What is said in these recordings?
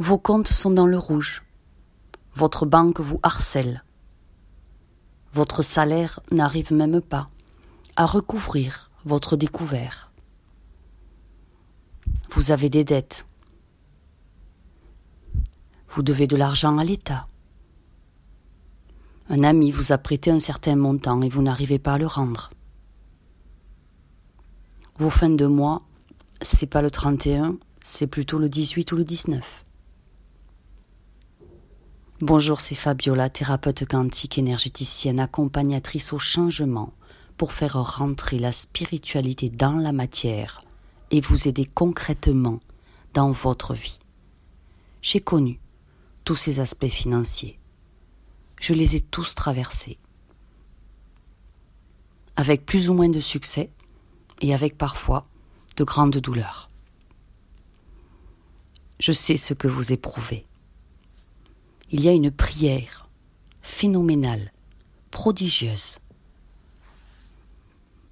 Vos comptes sont dans le rouge. Votre banque vous harcèle. Votre salaire n'arrive même pas à recouvrir votre découvert. Vous avez des dettes. Vous devez de l'argent à l'État. Un ami vous a prêté un certain montant et vous n'arrivez pas à le rendre. Vos fins de mois, c'est pas le 31, c'est plutôt le 18 ou le 19. Bonjour, c'est Fabiola, thérapeute quantique énergéticienne, accompagnatrice au changement pour faire rentrer la spiritualité dans la matière et vous aider concrètement dans votre vie. J'ai connu tous ces aspects financiers. Je les ai tous traversés. Avec plus ou moins de succès et avec parfois de grandes douleurs. Je sais ce que vous éprouvez il y a une prière phénoménale, prodigieuse,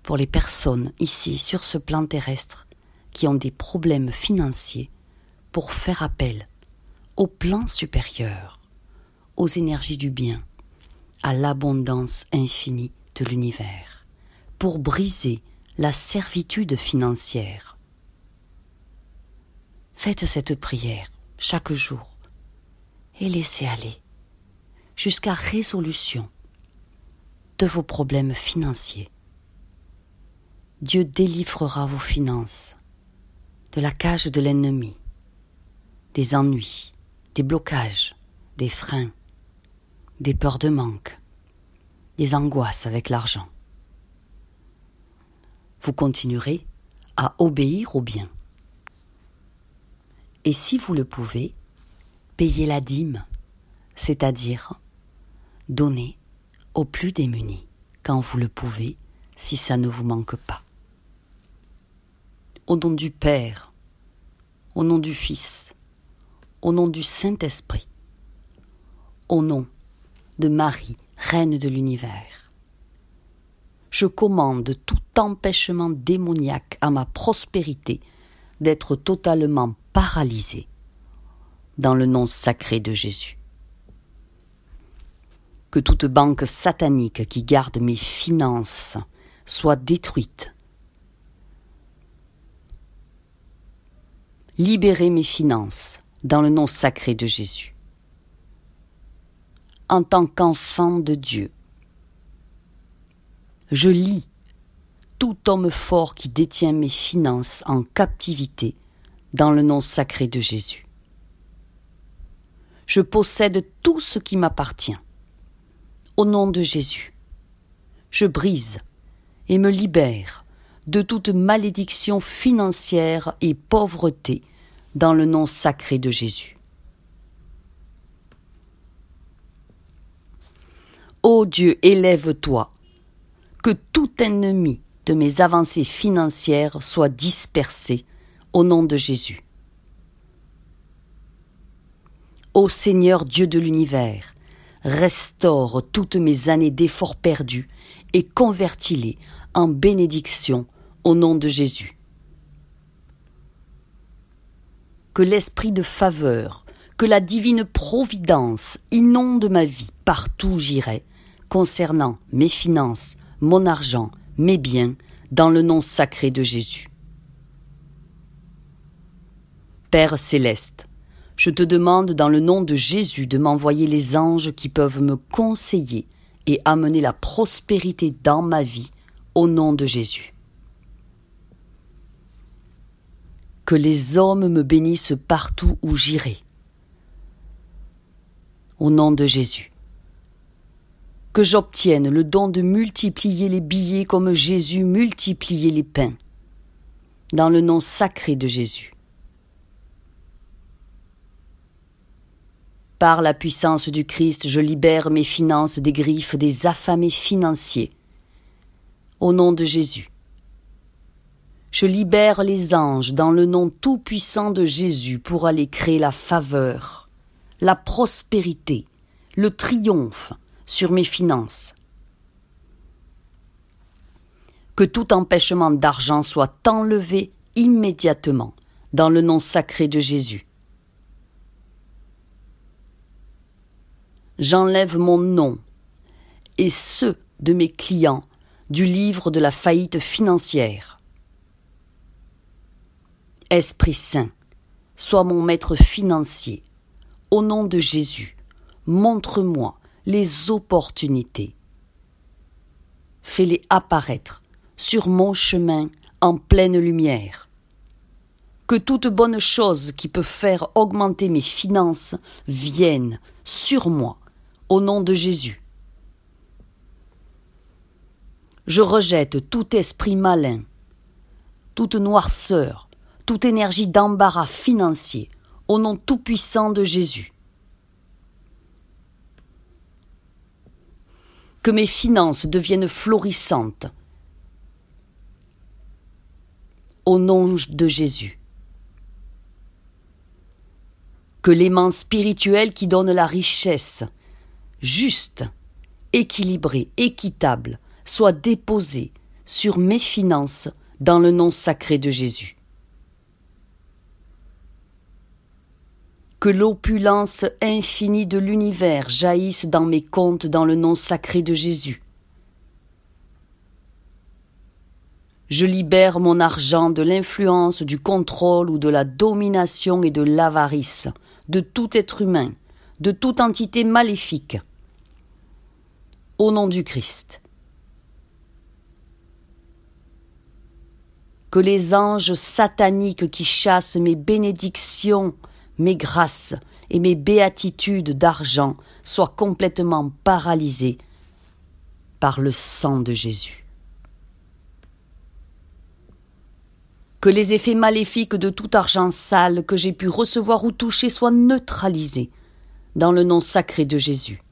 pour les personnes ici sur ce plan terrestre qui ont des problèmes financiers pour faire appel au plan supérieur, aux énergies du bien, à l'abondance infinie de l'univers, pour briser la servitude financière. Faites cette prière chaque jour et laissez aller jusqu'à résolution de vos problèmes financiers. Dieu délivrera vos finances de la cage de l'ennemi, des ennuis, des blocages, des freins, des peurs de manque, des angoisses avec l'argent. Vous continuerez à obéir au bien. Et si vous le pouvez, Payez la dîme, c'est-à-dire donner aux plus démunis quand vous le pouvez, si ça ne vous manque pas. Au nom du Père, au nom du Fils, au nom du Saint-Esprit, au nom de Marie, Reine de l'univers, je commande tout empêchement démoniaque à ma prospérité d'être totalement paralysé dans le nom sacré de Jésus. Que toute banque satanique qui garde mes finances soit détruite. Libérez mes finances dans le nom sacré de Jésus. En tant qu'enfant de Dieu, je lis tout homme fort qui détient mes finances en captivité dans le nom sacré de Jésus je possède tout ce qui m'appartient. Au nom de Jésus, je brise et me libère de toute malédiction financière et pauvreté dans le nom sacré de Jésus. Ô Dieu, élève-toi, que tout ennemi de mes avancées financières soit dispersé au nom de Jésus. Ô Seigneur Dieu de l'univers, restaure toutes mes années d'efforts perdus et convertis-les en bénédiction au nom de Jésus. Que l'esprit de faveur, que la divine providence inonde ma vie partout où j'irai, concernant mes finances, mon argent, mes biens, dans le nom sacré de Jésus. Père céleste, je te demande dans le nom de Jésus de m'envoyer les anges qui peuvent me conseiller et amener la prospérité dans ma vie au nom de Jésus. Que les hommes me bénissent partout où j'irai. Au nom de Jésus. Que j'obtienne le don de multiplier les billets comme Jésus multipliait les pains. Dans le nom sacré de Jésus. Par la puissance du Christ, je libère mes finances des griffes des affamés financiers. Au nom de Jésus. Je libère les anges dans le nom tout-puissant de Jésus pour aller créer la faveur, la prospérité, le triomphe sur mes finances. Que tout empêchement d'argent soit enlevé immédiatement dans le nom sacré de Jésus j'enlève mon nom et ceux de mes clients du livre de la faillite financière. Esprit Saint, sois mon maître financier. Au nom de Jésus, montre-moi les opportunités. Fais-les apparaître sur mon chemin en pleine lumière. Que toute bonne chose qui peut faire augmenter mes finances vienne sur moi, au nom de Jésus. Je rejette tout esprit malin, toute noirceur, toute énergie d'embarras financier, au nom tout-puissant de Jésus. Que mes finances deviennent florissantes, au nom de Jésus. Que l'aimant spirituel qui donne la richesse, juste, équilibré, équitable, soit déposé sur mes finances dans le nom sacré de Jésus. Que l'opulence infinie de l'univers jaillisse dans mes comptes dans le nom sacré de Jésus. Je libère mon argent de l'influence, du contrôle ou de la domination et de l'avarice de tout être humain, de toute entité maléfique. Au nom du Christ. Que les anges sataniques qui chassent mes bénédictions, mes grâces et mes béatitudes d'argent soient complètement paralysés par le sang de Jésus. que les effets maléfiques de tout argent sale que j'ai pu recevoir ou toucher soient neutralisés dans le nom sacré de Jésus.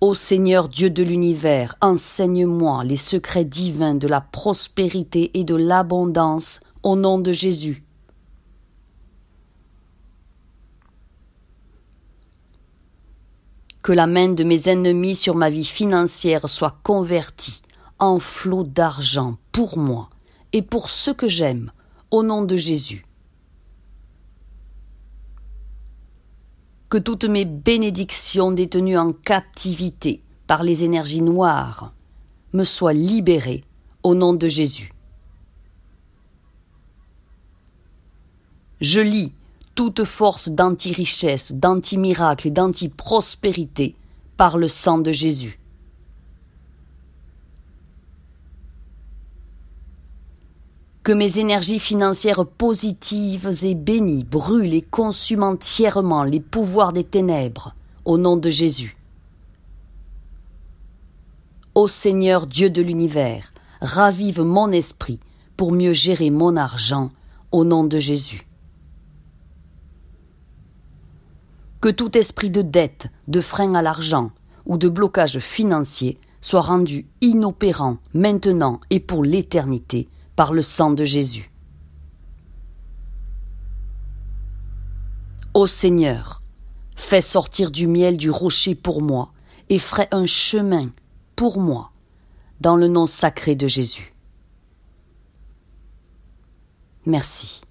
Ô Seigneur Dieu de l'univers, enseigne-moi les secrets divins de la prospérité et de l'abondance au nom de Jésus. Que la main de mes ennemis sur ma vie financière soit convertie en flot d'argent pour moi et pour ceux que j'aime, au nom de Jésus. Que toutes mes bénédictions détenues en captivité par les énergies noires me soient libérées au nom de Jésus. Je lis toute force d'anti-richesse, d'anti-miracle et d'anti-prospérité par le sang de Jésus. Que mes énergies financières positives et bénies brûlent et consument entièrement les pouvoirs des ténèbres, au nom de Jésus. Ô Seigneur Dieu de l'univers, ravive mon esprit pour mieux gérer mon argent, au nom de Jésus. Que tout esprit de dette, de frein à l'argent ou de blocage financier soit rendu inopérant maintenant et pour l'éternité par le sang de Jésus. Ô Seigneur, fais sortir du miel du rocher pour moi, et ferai un chemin pour moi, dans le nom sacré de Jésus. Merci,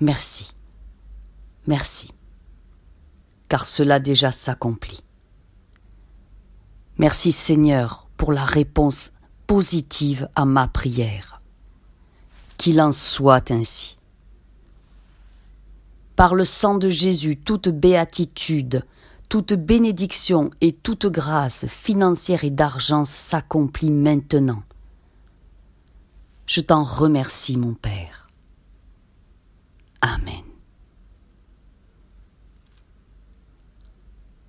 merci, merci, car cela déjà s'accomplit. Merci Seigneur pour la réponse positive à ma prière. Qu'il en soit ainsi. Par le sang de Jésus, toute béatitude, toute bénédiction et toute grâce financière et d'argent s'accomplit maintenant. Je t'en remercie, mon Père. Amen.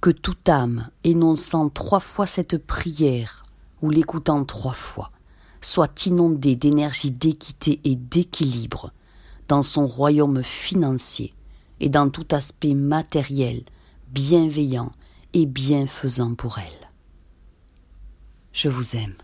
Que toute âme énonçant trois fois cette prière ou l'écoutant trois fois, soit inondé d'énergie d'équité et d'équilibre dans son royaume financier et dans tout aspect matériel, bienveillant et bienfaisant pour elle. Je vous aime.